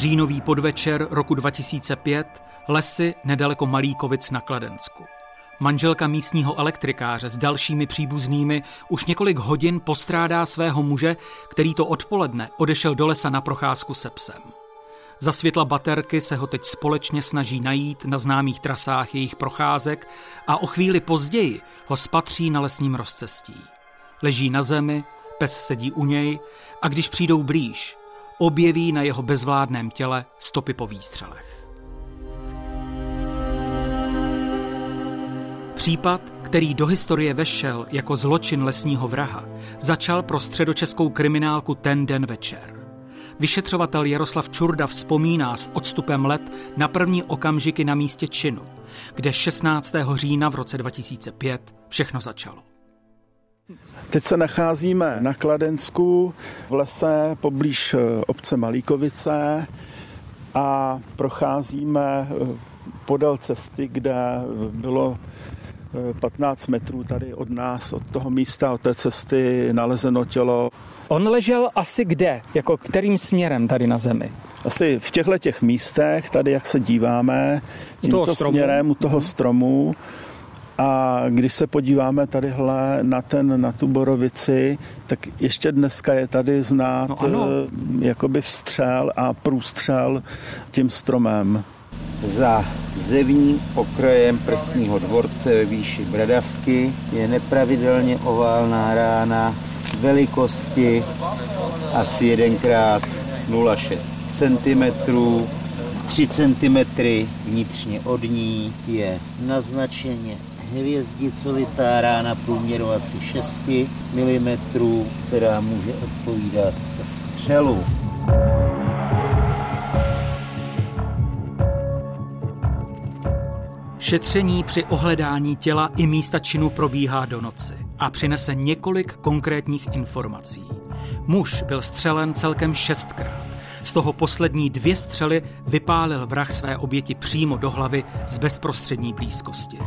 Říjnový podvečer roku 2005, lesy nedaleko Malíkovic na Kladensku. Manželka místního elektrikáře s dalšími příbuznými už několik hodin postrádá svého muže, který to odpoledne odešel do lesa na procházku se psem. Za světla baterky se ho teď společně snaží najít na známých trasách jejich procházek a o chvíli později ho spatří na lesním rozcestí. Leží na zemi, pes sedí u něj a když přijdou blíž, objeví na jeho bezvládném těle stopy po výstřelech. Případ, který do historie vešel jako zločin lesního vraha, začal pro středočeskou kriminálku ten den večer. Vyšetřovatel Jaroslav Čurda vzpomíná s odstupem let na první okamžiky na místě činu, kde 16. října v roce 2005 všechno začalo. Teď se nacházíme na Kladensku v lese poblíž eh, obce Malíkovice a procházíme eh, podél cesty, kde bylo 15 metrů tady od nás, od toho místa, od té cesty nalezeno tělo. On ležel asi kde? Jako kterým směrem tady na zemi? Asi v těchto těch místech, tady jak se díváme, tímto směrem u toho mhm. stromu. A když se podíváme tadyhle na, ten, na tu borovici, tak ještě dneska je tady znát no eh, jakoby vstřel a průstřel tím stromem za zevním pokrojem prsního dvorce ve výši bradavky je nepravidelně oválná rána velikosti asi 1x0,6 cm. 3 cm vnitřně od ní je naznačeně hvězdicovitá rána průměru asi 6 mm, která může odpovídat střelu. Šetření při ohledání těla i místa činu probíhá do noci a přinese několik konkrétních informací. Muž byl střelen celkem šestkrát. Z toho poslední dvě střely vypálil vrah své oběti přímo do hlavy z bezprostřední blízkosti.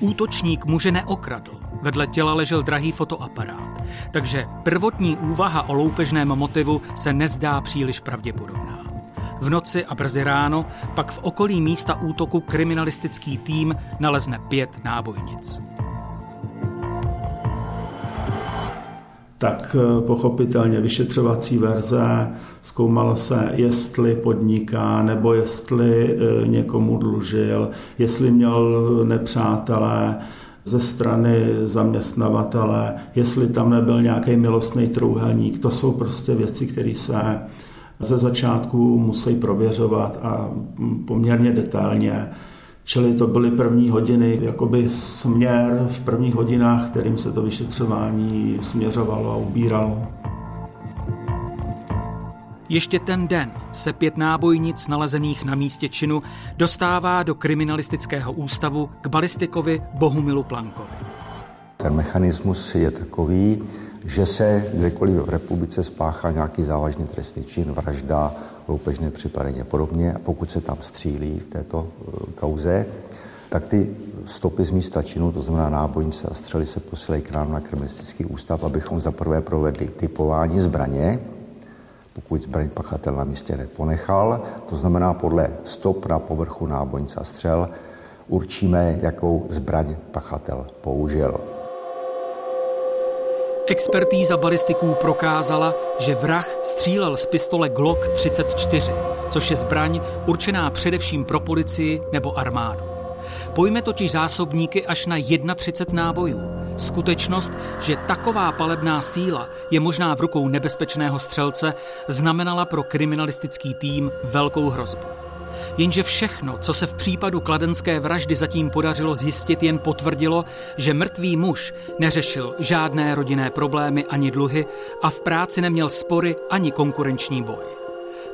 Útočník muže neokradl, vedle těla ležel drahý fotoaparát, takže prvotní úvaha o loupežném motivu se nezdá příliš pravděpodobná. V noci a brzy ráno pak v okolí místa útoku kriminalistický tým nalezne pět nábojnic. Tak eh, pochopitelně vyšetřovací verze zkoumalo se, jestli podniká nebo jestli eh, někomu dlužil, jestli měl nepřátelé ze strany zaměstnavatele, jestli tam nebyl nějaký milostný trouhelník. To jsou prostě věci, které se ze začátku musí prověřovat a poměrně detailně. Čili to byly první hodiny, jakoby směr v prvních hodinách, kterým se to vyšetřování směřovalo a ubíralo. Ještě ten den se pět nábojnic nalezených na místě činu dostává do kriminalistického ústavu k balistikovi Bohumilu Plankovi. Ten mechanismus je takový, že se kdekoliv v republice spáchá nějaký závažný trestný čin, vražda, loupežné připadení a podobně, a pokud se tam střílí v této eh, kauze, tak ty stopy z místa činu, to znamená nábojnice a střely, se posílají k nám na kriminalistický ústav, abychom zaprvé provedli typování zbraně, pokud zbraň pachatel na místě neponechal, to znamená podle stop na povrchu nábojnice a střel, určíme, jakou zbraň pachatel použil. Expertíza balistiků prokázala, že vrah střílel z pistole Glock 34, což je zbraň určená především pro policii nebo armádu. Pojme totiž zásobníky až na 31 nábojů. Skutečnost, že taková palebná síla je možná v rukou nebezpečného střelce, znamenala pro kriminalistický tým velkou hrozbu. Jenže všechno, co se v případu kladenské vraždy zatím podařilo zjistit, jen potvrdilo, že mrtvý muž neřešil žádné rodinné problémy ani dluhy a v práci neměl spory ani konkurenční boj.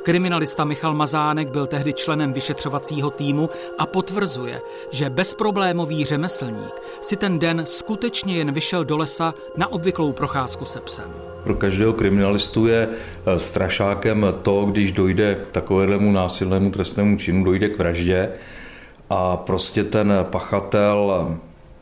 Kriminalista Michal Mazánek byl tehdy členem vyšetřovacího týmu a potvrzuje, že bezproblémový řemeslník si ten den skutečně jen vyšel do lesa na obvyklou procházku se psem. Pro každého kriminalistu je eh, strašákem to, když dojde k takovému násilnému trestnému činu, dojde k vraždě a prostě ten pachatel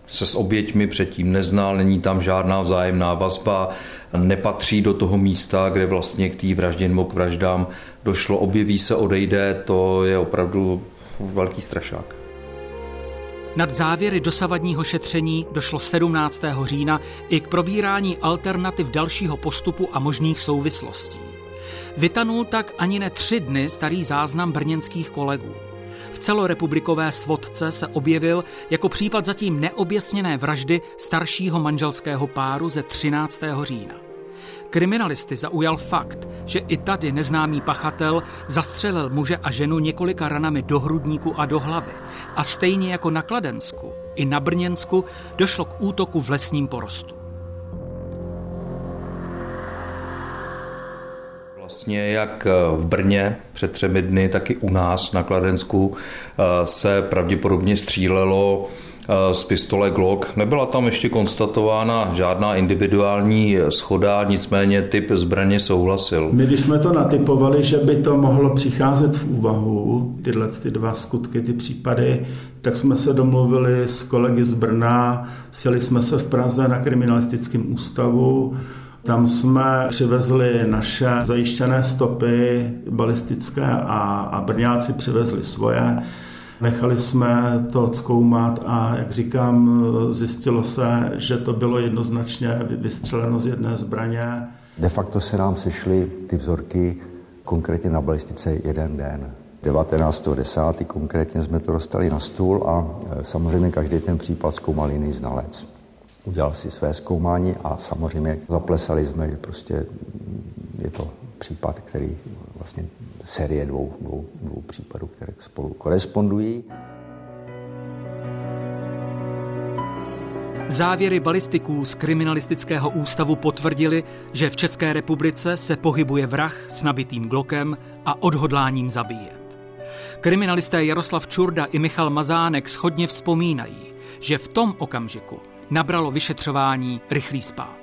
se s oběťmi předtím neznal, není tam žádná vzájemná vazba, nepatří do toho místa, kde vlastně k té vraždě nebo k vraždám došlo, objeví se, odejde, to je opravdu velký strašák. Nad závěry dosavadního šetření došlo 17. října i k probírání alternativ dalšího postupu a možných souvislostí. Vytanul tak ani ne tři dny starý záznam brněnských kolegů. V celorepublikové svodce se objevil jako případ zatím neobjasněné vraždy staršího manželského páru ze 13. října. Kriminalisty zaujal fakt, že i tady neznámý pachatel zastřelil muže a ženu několika ranami do hrudníku a do hlavy. A stejně jako na Kladensku, i na Brněnsku došlo k útoku v lesním porostu. Vlastně jak v Brně před třemi dny, tak i u nás na Kladensku eh, se pravděpodobně střílelo eh, z pistole Glock. Nebyla tam ještě konstatována žádná individuální schoda, nicméně typ zbraně souhlasil. My, když jsme to natypovali, že by to mohlo přicházet v úvahu, tyhle ty dva skutky, ty případy, tak jsme se domluvili s kolegy z Brna, sjeli jsme se v Praze na kriminalistickém ústavu, tam jsme přivezli naše zajištěné stopy balistické a, a Brňáci přivezli svoje. Nechali jsme to zkoumat a, jak říkám, zjistilo se, že to bylo jednoznačně vystřeleno z jedné zbraně. De facto se nám sešly ty vzorky konkrétně na balistice jeden den. 19.10. konkrétně jsme to dostali na stůl a e, samozřejmě každý ten případ zkoumal jiný znalec udělal si své zkoumání a samozřejmě zaplesali jsme, že prostě je to případ, který vlastně série dvou, dvou, dvou případů, které spolu korespondují. Závěry balistiků z kriminalistického ústavu potvrdili, že v České republice se pohybuje vrah s nabitým glokem a odhodláním zabíjet. Kriminalisté Jaroslav Čurda i Michal Mazánek schodně vzpomínají, že v tom okamžiku nabralo vyšetřování rychlý spát.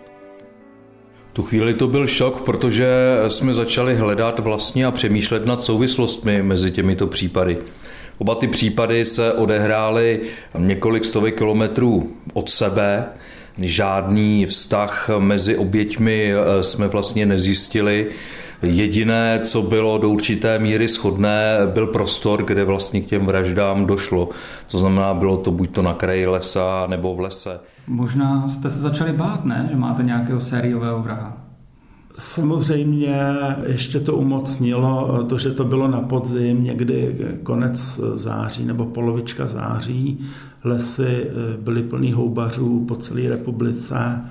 Tu chvíli to byl šok, protože jsme začali hledat vlastně a přemýšlet nad souvislostmi mezi těmito případy. Oba ty případy se odehrály několik stovek kilometrů od sebe. Žádný vztah mezi oběťmi eh, jsme vlastně nezjistili. Jediné, co bylo do určité míry shodné, byl prostor, kde vlastně k těm vraždám došlo. To znamená, bylo to buď to na kraji lesa nebo v lese. Možná jste se začali bát, ne? Že máte nějakého sériového vraha. Samozřejmě ještě to umocnilo to, že to bylo na podzim, někdy konec září nebo polovička září. Lesy byly plný houbařů po celé republice.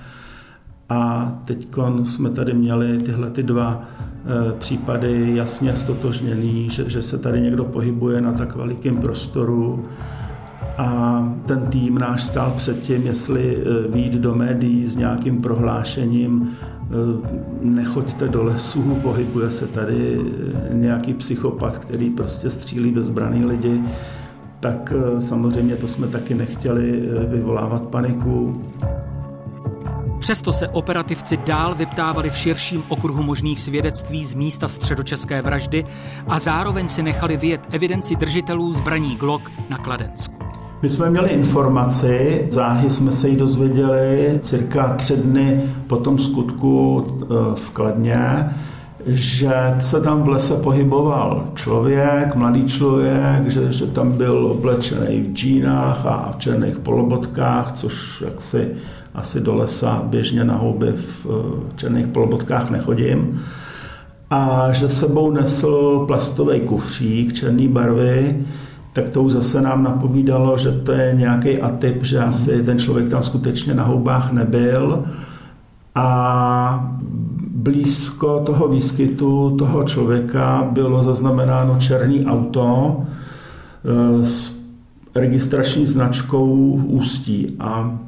A teď jsme tady měli tyhle ty dva eh, případy jasně stotožněný, že, že se tady někdo pohybuje na tak velikém prostoru a ten tým náš stál před tím, jestli eh, výjít do médií s nějakým prohlášením eh, nechoďte do lesů, pohybuje se tady nějaký psychopat, který prostě střílí bezbraný lidi, tak samozřejmě to jsme taky nechtěli vyvolávat paniku. Přesto se operativci dál vyptávali v širším okruhu možných svědectví z místa středočeské vraždy a zároveň si nechali vyjet evidenci držitelů zbraní Glock na Kladensku. My jsme měli informaci, záhy jsme se ji dozvěděli cirka tři dny po tom skutku eh, v Kladně, že se tam v lese pohyboval člověk, mladý člověk, že, že tam byl oblečený v džínách a v černých polobotkách, což jaksi asi do lesa běžně na houby v eh, černých polobotkách nechodím. A že sebou nesl plastový kufřík černé barvy, tak to už zase nám napovídalo, že to je nějaký atyp, že asi ten člověk tam skutečně na houbách nebyl. A blízko toho výskytu toho člověka bylo zaznamenáno černý auto eh, s registrační značkou Ústí. A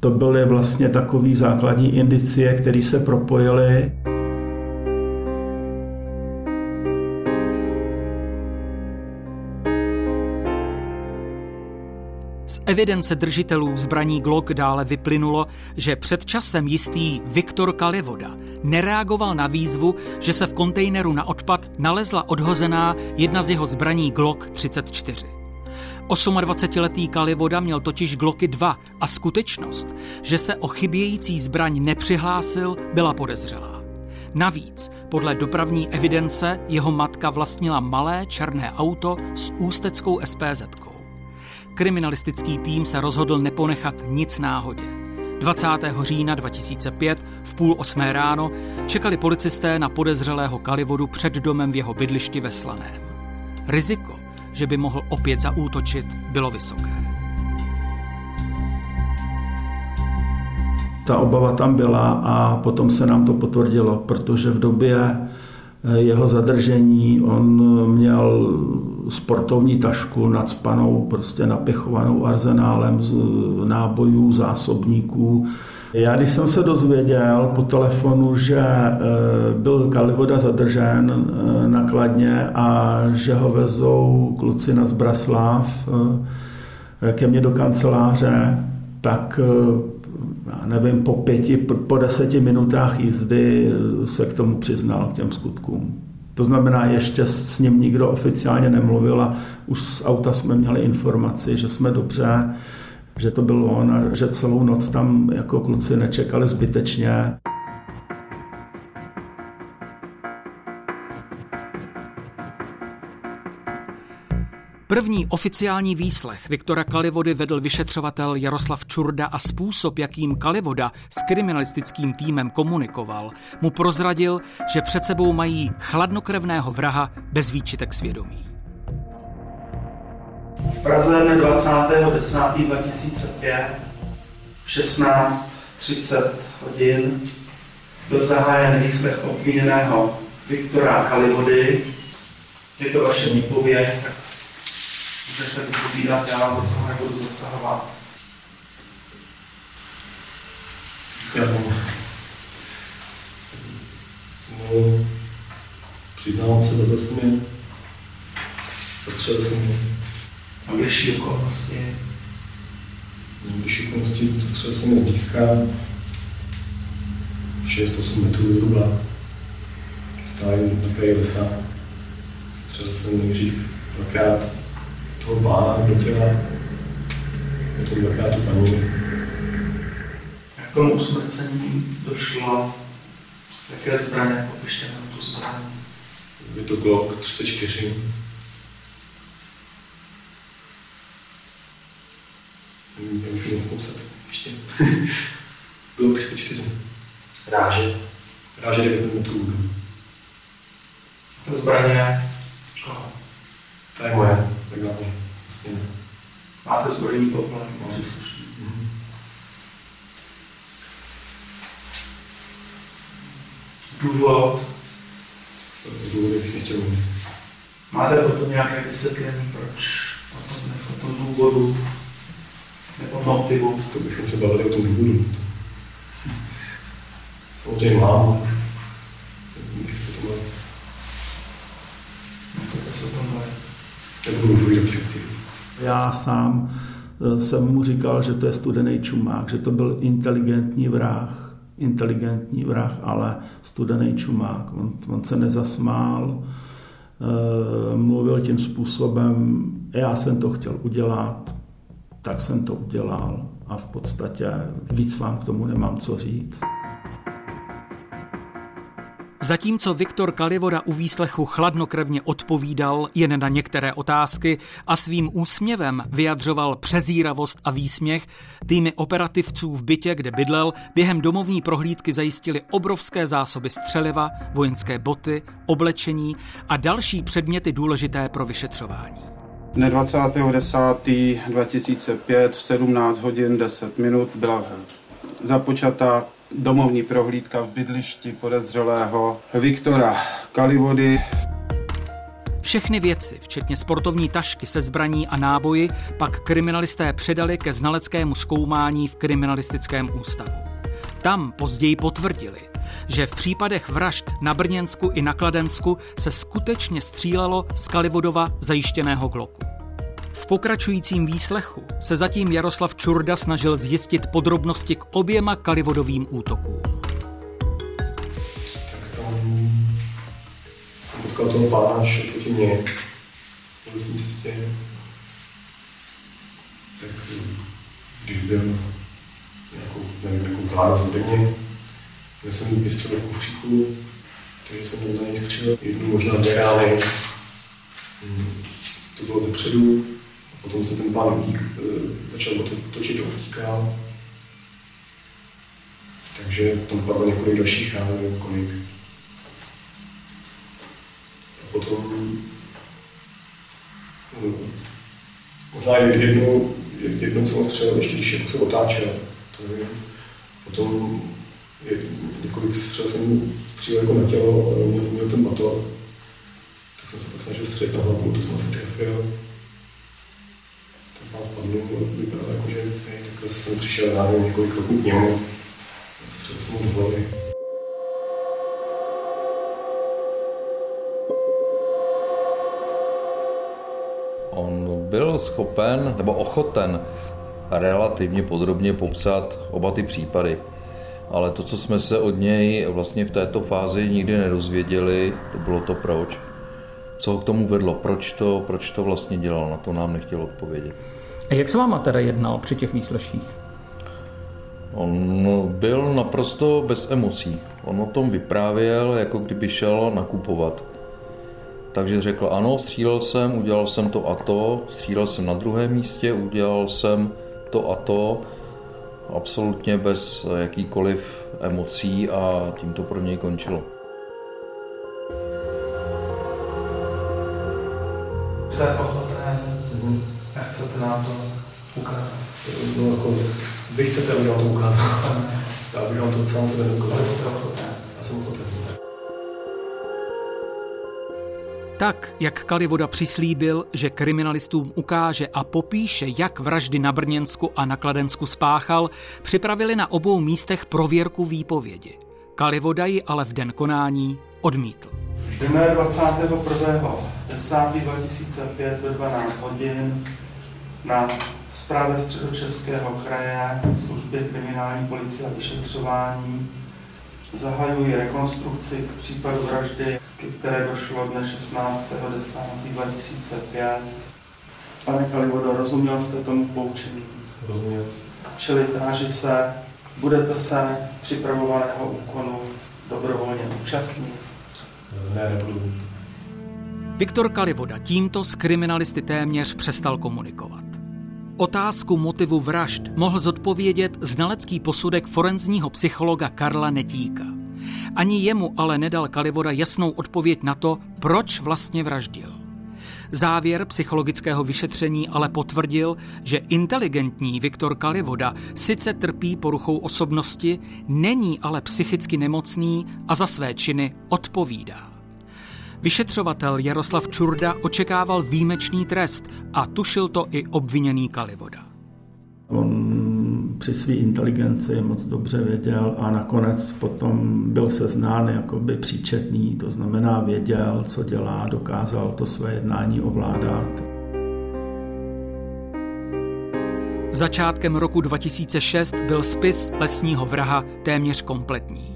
to byly vlastně takové základní indicie, které se propojily. Evidence držitelů zbraní Glock dále vyplynulo, že před časem jistý Viktor Kalivoda nereagoval na výzvu, že se v kontejneru na odpad nalezla odhozená jedna z jeho zbraní Glock 34. 28-letý Kalivoda měl totiž Glocky 2 a skutečnost, že se o chybějící zbraň nepřihlásil, byla podezřelá. Navíc, podle dopravní evidence, jeho matka vlastnila malé černé auto s ústeckou SPZ. -kou. Kriminalistický tým se rozhodl neponechat nic náhodě. 20. října 2005 v půl osmé ráno čekali policisté na podezřelého Kalivodu před domem v jeho bydlišti ve Slaném. Riziko, že by mohl opět zaútočit, bylo vysoké. Ta obava tam byla a potom se nám to potvrdilo, protože v době eh, jeho zadržení on měl sportovní tašku nadspanou, prostě napěchovanou arzenálem z nábojů, zásobníků. Já když jsem se dozvěděl po telefonu, že eh, byl Kalivoda zadržen eh, nakladně a že ho vezou kluci na Zbraslav ke mně do kanceláře, tak já nevím, po pěti, po deseti minutách jízdy se k tomu přiznal, k těm skutkům. To znamená, ještě s ním nikdo oficiálně nemluvil a už z auta jsme měli informaci, že jsme dobře, že to byl on a že celou noc tam jako kluci nečekali zbytečně. První oficiální výslech Viktora Kalivody vedl vyšetřovatel Jaroslav Čurda a způsob, jakým Kalivoda s kriminalistickým týmem komunikoval, mu prozradil, že před sebou mají chladnokrevného vraha bez výčitek svědomí. V Praze dne 20.10.2005 v 16.30 hodin byl zahájen výslech obviněného Viktora Kalivody. Je to vaše výpověď, tak můžete vypovídat, já vám do toho nebudu zasahovat. Já no, přiznávám se za vlastně, zastřelil jsem mě. A bližší okolnosti? Na bližší okolnosti zastřelil jsem mě zblízka, 6-8 metrů zhruba. Stáli na kraji lesa. Střelil jsem nejdřív dvakrát toho pána do těla, potom dvakrát tu paní. Jak tomu usmrcení došlo? Z jaké zbraně? Popište nám tu zbraň. Je to Glock 34. Nevím, jak bych popsat ještě. Glock 34. Ráže. Ráže 9 metrů. Ta zbraně koho? To je moje, tak hlavně. Vlastně ne. Máte zbrojní poplatek, příslušný. Mhm. Důvod? Důvody bych nechtěl mluvit. Máte potom nějaké vysvětlení, proč o tom, o tom důvodu nebo motivu? To bychom se bavili o tom důvodu. Samozřejmě mám. Nechci to mluvit. Nechcete se o tom bavit? Nebudu povídat přeci. Já sám eh, jsem mu říkal, že to je studený čumák, že to byl inteligentní vrah, inteligentní vrah, ale studený čumák. On, on se nezasmál, eh, mluvil tím způsobem, já jsem to chtěl udělat, tak jsem to udělal a v podstatě víc vám k tomu nemám co říct. Zatímco Viktor Kalivoda u výslechu chladnokrevně odpovídal jen na některé otázky a svým úsměvem vyjadřoval přezíravost a výsměch, týmy operativců v bytě, kde bydlel, během domovní prohlídky zajistili obrovské zásoby střeliva, vojenské boty, oblečení a další předměty důležité pro vyšetřování. Dne 20.10.2005 v 17 hodin 10 minut byla započata domovní prohlídka v bydlišti podezřelého Viktora Kalivody. Všechny věci, včetně sportovní tašky se zbraní a náboji, pak kriminalisté předali ke znaleckému zkoumání v kriminalistickém ústavu. Tam později potvrdili, že v případech vražd na Brněnsku i na Kladensku se skutečně střílelo z Kalivodova zajištěného gloku. V pokračujícím výslechu se zatím Jaroslav Čurda snažil zjistit podrobnosti k oběma Kalivodovým útokům. Tak tam jsem potkal toho pána, proti mně na lesní cestě. tak když byl nějakou, nevím, nějakou zvládat ode mě, měl jsem jí pistoli v kufříku, takže jsem na něj střílel jednu, možná dvě rány. Hmm, to bylo zepředu, potom se ten pán utík, eh, začal točit a utíkal. Takže tam padlo několik dalších rán, nevím kolik. A potom hmm, možná jednu, jednou jsem ostřelil, ještě když jako se otáčel, to nevím. Potom několik střel jsem střílel jako na tělo, měl, měl ten motor, tak jsem se pak snažil střelit na hlavu, to jsem se trefil. Ten pán spadl, vypadal jako, že takhle jsem přišel ráno několik kroků k němu, střelil jsem do hlavy. On byl schopen nebo ochoten relativně podrobně popsat oba ty případy. Ale to, co jsme se od něj vlastně v této fázi nikdy nedozvěděli, to bylo to proč. Co ho k tomu vedlo, proč to, proč to vlastně dělal, na to nám nechtěl odpovědět. A jak se vám teda jednal při těch výsleších? On byl naprosto bez emocí. On o tom vyprávěl, jako kdyby šel nakupovat. Takže řekl, ano, střílel jsem, udělal jsem to a to, střílel jsem na druhém místě, udělal jsem to a to, absolutně bez jakýkoliv emocí a tím to pro něj končilo. Mm-hmm. A chcete nám to ukázat? No, jako, vy chcete, aby vám to ukázat. Já bych vám to sám sebe ukázal. Jste ochoten? Já jsem ochoten. Tak, jak Kalivoda přislíbil, že kriminalistům ukáže a popíše, jak vraždy na Brněnsku a na Kladensku spáchal, připravili na obou místech prověrku výpovědi. Kalivoda ji ale v den konání odmítl. Dne 21. 10. 2005 ve 12 hodin na zprávě středočeského kraje služby kriminální policie a vyšetřování zahajuji rekonstrukci k případu vraždy, ke které došlo dne 16.10.2005. Pane Kalivodo, rozuměl jste tomu poučení? Rozuměl. Čili táži se, budete se připravovaného úkonu dobrovolně účastnit? Ne, nebudu. Viktor Kalivoda tímto s kriminalisty téměř přestal komunikovat. Otázku motivu vražd mohl zodpovědět znalecký posudek forenzního psychologa Karla Netíka. Ani jemu ale nedal Kalivoda jasnou odpověď na to, proč vlastně vraždil. Závěr psychologického vyšetření ale potvrdil, že inteligentní Viktor Kalivoda sice trpí poruchou osobnosti, není ale psychicky nemocný a za své činy odpovídá. Vyšetřovatel Jaroslav Čurda očekával výjimečný trest a tušil to i obviněný Kalivoda. On při své inteligenci moc dobře věděl a nakonec potom byl seznán jakoby příčetný, to znamená věděl, co dělá, dokázal to své jednání ovládat. Začátkem roku 2006 byl spis lesního vraha téměř kompletní.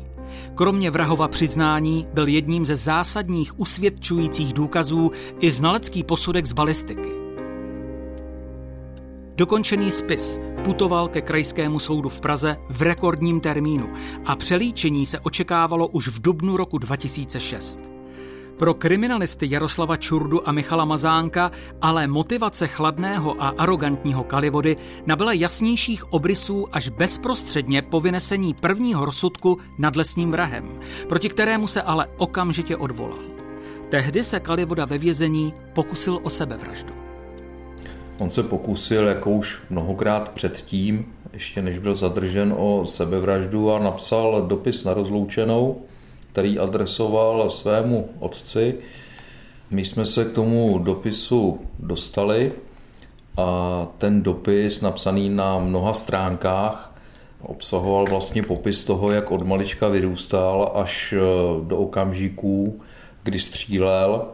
Kromě vrahova přiznání byl jedním ze zásadních usvědčujících důkazů i znalecký posudek z balistiky. Dokončený spis putoval ke krajskému soudu v Praze v rekordním termínu a přelíčení se očekávalo už v dubnu roku 2006. Pro kriminalisty Jaroslava Čurdu a Michala Mazánka ale motivace chladného a arrogantního Kalivody nabyla jasnějších obrysů až bezprostředně po vynesení prvního rozsudku nad lesním vrahem, proti kterému se ale okamžitě odvolal. Tehdy se Kalivoda ve vězení pokusil o sebevraždu. On se pokusil, jako už mnohokrát předtím, ještě než byl zadržen o sebevraždu a napsal dopis na rozloučenou, který adresoval svému otci. My jsme se k tomu dopisu dostali a ten dopis napsaný na mnoha stránkách obsahoval vlastně popis toho, jak od malička vyrůstal až do okamžiků, kdy střílel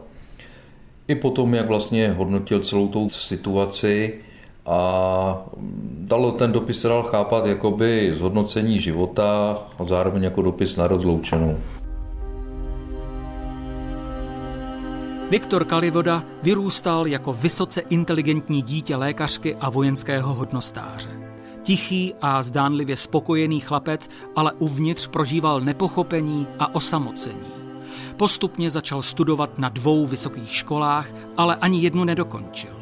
i potom, jak vlastně hodnotil celou tou situaci a dalo ten dopis se dal chápat jakoby zhodnocení života a zároveň jako dopis na rozloučenou. Viktor Kalivoda vyrůstal jako vysoce inteligentní dítě lékařky a vojenského hodnostáře. Tichý a zdánlivě spokojený chlapec ale uvnitř prožíval nepochopení a osamocení. Postupně začal studovat na dvou vysokých školách, ale ani jednu nedokončil.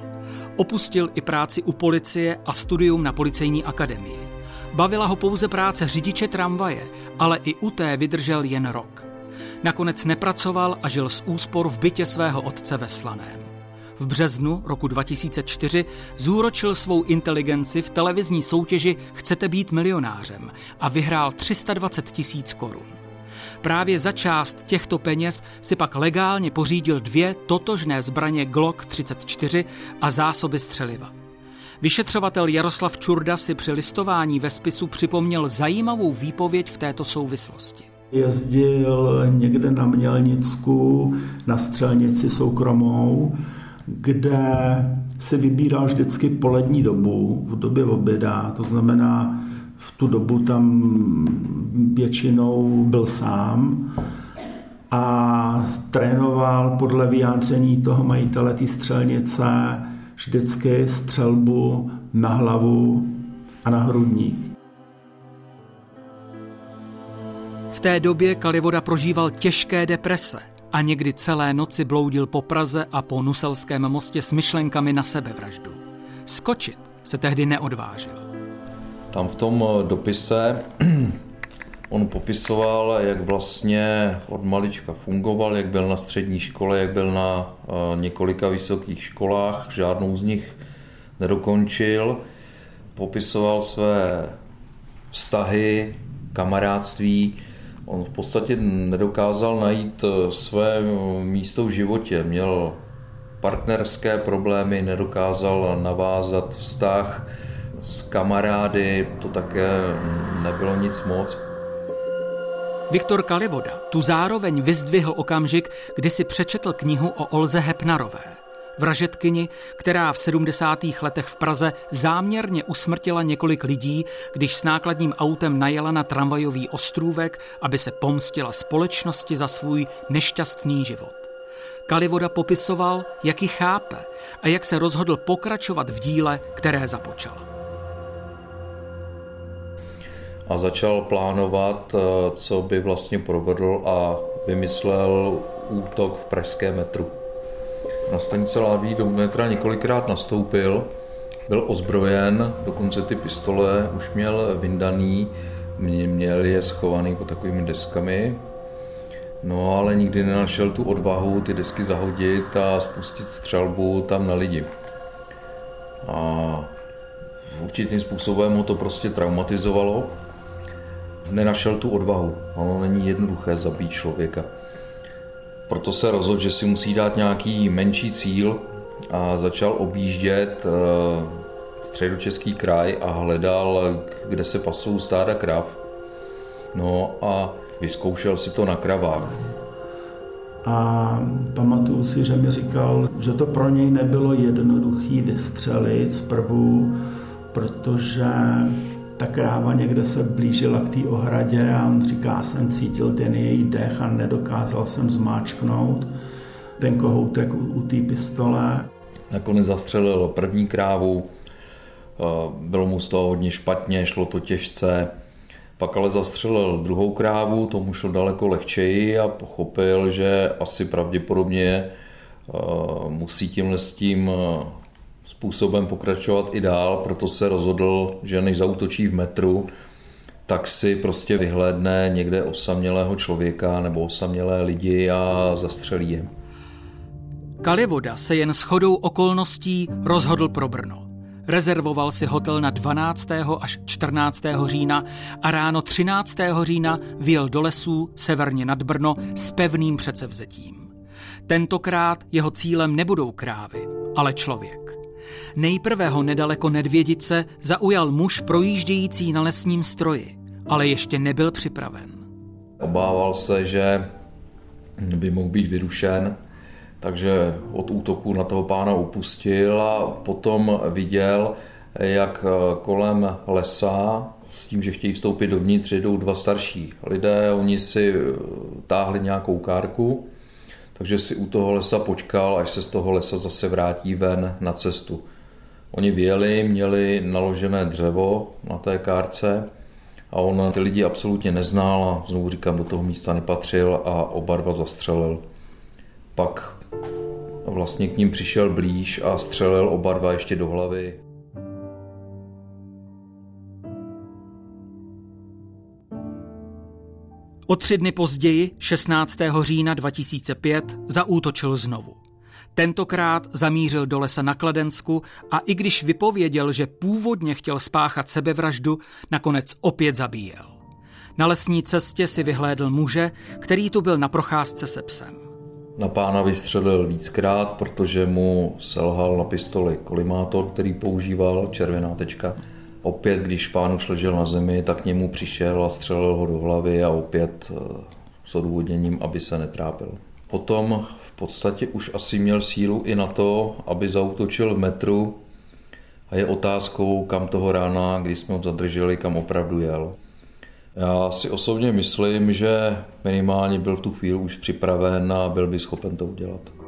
Opustil i práci u policie a studium na policejní akademii. Bavila ho pouze práce řidiče tramvaje, ale i u té vydržel jen rok. Nakonec nepracoval a žil z úspor v bytě svého otce ve Slaném. V březnu roku 2004 zúročil svou inteligenci v televizní soutěži Chcete být milionářem a vyhrál 320 tisíc korun. Právě za část těchto peněz si pak legálně pořídil dvě totožné zbraně Glock 34 a zásoby střeliva. Vyšetřovatel Jaroslav Čurda si při listování ve spisu připomněl zajímavou výpověď v této souvislosti. Jezdil někde na Mělnicku na střelnici soukromou, kde si vybíral vždycky polední dobu, v době oběda, to znamená v tu dobu tam většinou byl sám a trénoval podle vyjádření toho majitele té střelnice vždycky střelbu na hlavu a na hrudník. Té době Kalivoda prožíval těžké deprese a někdy celé noci bloudil po Praze a po Nuselském mostě s myšlenkami na sebevraždu. Skočit se tehdy neodvážil. Tam v tom dopise on popisoval, jak vlastně od malička fungoval, jak byl na střední škole, jak byl na eh, několika vysokých školách, žádnou z nich nedokončil. Popisoval své vztahy, kamarádství. On v podstatě nedokázal najít eh, své místo v životě. Měl partnerské problémy, nedokázal navázat vztah s kamarády, to také nebylo nic moc. Viktor Kalivoda tu zároveň vyzdvihl okamžik, kdy si přečetl knihu o Olze Hepnarové, vražetkyni, která v 70. letech v Praze záměrně usmrtila několik lidí, když s nákladním autem najela na tramvajový ostrůvek, aby se pomstila společnosti za svůj nešťastný život. Kalivoda popisoval, jak ji chápe a jak se rozhodl pokračovat v díle, které započal a začal plánovat, eh, co by vlastně provedl a vymyslel útok v pražském metru. Na stanici Láví do metra několikrát nastoupil, byl ozbrojen, dokonce ty pistole už měl vyndaný, měl je schovaný pod takovými deskami, no ale nikdy nenašel tu odvahu ty desky zahodit a spustit střelbu tam na lidi. A určitým způsobem ho to prostě traumatizovalo nenašel tu odvahu. Ono není jednoduché zabít člověka. Proto se rozhodl, že si musí dát nějaký menší cíl a začal objíždět eh, středočeský kraj a hledal, kde se pasou stáda krav. No a vyzkoušel si to na kravách. A pamatuju si, že mi říkal, že to pro něj nebylo jednoduchý vystřelit zprvu, protože ta kráva někde se blížila k té ohradě a on říká, jsem cítil ten její dech a nedokázal jsem zmáčknout ten kohoutek u, u té pistole. Nakonec zastřelil první krávu, eh, bylo mu z toho hodně špatně, šlo to těžce. Pak ale zastřelil druhou krávu, tomu šlo daleko lehčeji a pochopil, že asi pravděpodobně eh, musí tímhle s tím eh, způsobem pokračovat i dál, proto se rozhodl, že než zautočí v metru, tak si prostě vyhlédne někde osamělého člověka nebo osamělé lidi a zastřelí je. Kalivoda se jen shodou okolností rozhodl pro Brno. Rezervoval si hotel na 12. až 14. října a ráno 13. října vyjel do lesů severně nad Brno s pevným předsevzetím. Tentokrát jeho cílem nebudou krávy, ale člověk. Nejprve ho nedaleko Nedvědice zaujal muž projíždějící na lesním stroji, ale ještě nebyl připraven. Obával se, že by mohl být vyrušen, takže od útoku na toho pána upustil a potom viděl, jak kolem lesa s tím, že chtějí vstoupit dovnitř, jdou dva starší lidé, oni si táhli nějakou kárku, takže si u toho lesa počkal, až se z toho lesa zase vrátí ven na cestu. Oni vyjeli, měli naložené dřevo na té kárce a on ty lidi absolutně neznal a znovu říkám, do toho místa nepatřil a oba dva zastřelil. Pak vlastně k ním přišel blíž a střelil oba dva ještě do hlavy. O tři dny později, 16. října 2005, zaútočil znovu. Tentokrát zamířil do lesa na Kladensku a i když vypověděl, že původně chtěl spáchat sebevraždu, nakonec opět zabíjel. Na lesní cestě si vyhlédl muže, který tu byl na procházce se psem. Na pána vystřelil víckrát, protože mu selhal na pistoli kolimátor, který používal, červená tečka. Opět, když pán už ležel na zemi, tak k němu přišel a střelil ho do hlavy a opět eh, s odůvodněním, aby se netrápil. Potom v podstatě už asi měl sílu i na to, aby zautočil v metru a je otázkou, kam toho rána, když jsme ho zadrželi, kam opravdu jel. Já si osobně myslím, že minimálně byl v tu chvíli už připraven a byl by schopen to udělat.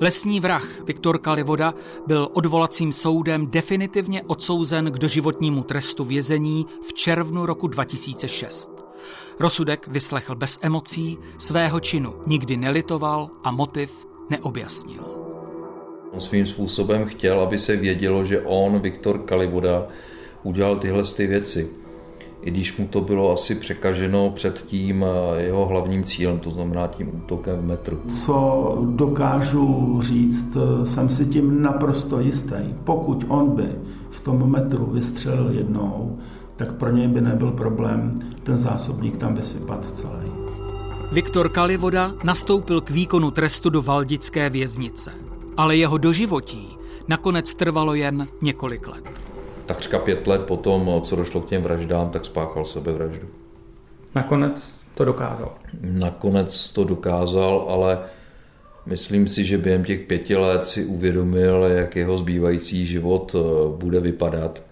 Lesní vrah Viktor Kalivoda byl odvolacím soudem definitivně odsouzen k doživotnímu trestu vězení v červnu roku 2006. Rozsudek vyslechl bez emocí, svého činu nikdy nelitoval a motiv neobjasnil. On svým způsobem chtěl, aby se vědělo, že on, Viktor Kalivoda, udělal tyhle ty věci i když mu to bylo asi překaženo před tím eh, jeho hlavním cílem, to znamená tím útokem v metru. Co dokážu říct, eh, jsem si tím naprosto jistý. Pokud on by v tom metru vystřelil jednou, tak pro něj by nebyl problém ten zásobník tam vysypat celý. Viktor Kalivoda nastoupil k výkonu trestu do Valdické věznice, ale jeho doživotí nakonec trvalo jen několik let takřka pět let potom, co došlo k těm vraždám, tak spáchal sebevraždu. Nakonec to dokázal. Nakonec to dokázal, ale myslím si, že během těch pěti let si uvědomil, jak jeho zbývající život eh, bude vypadat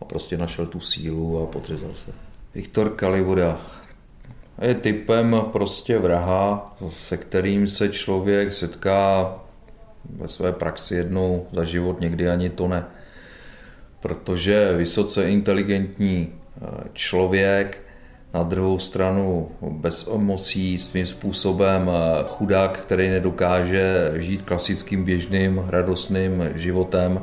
a prostě našel tu sílu a podřezal se. Viktor Kalivoda je typem prostě vraha, se kterým se člověk setká ve své praxi jednou za život, někdy ani to ne protože vysoce inteligentní eh, člověk, na druhou stranu bez emocí, svým způsobem eh, chudák, který nedokáže žít klasickým běžným radostným životem,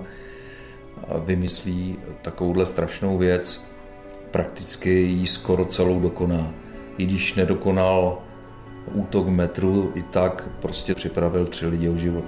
vymyslí takovouhle strašnou věc, prakticky ji skoro celou dokoná. I když nedokonal útok metru, i tak prostě připravil tři lidi o život.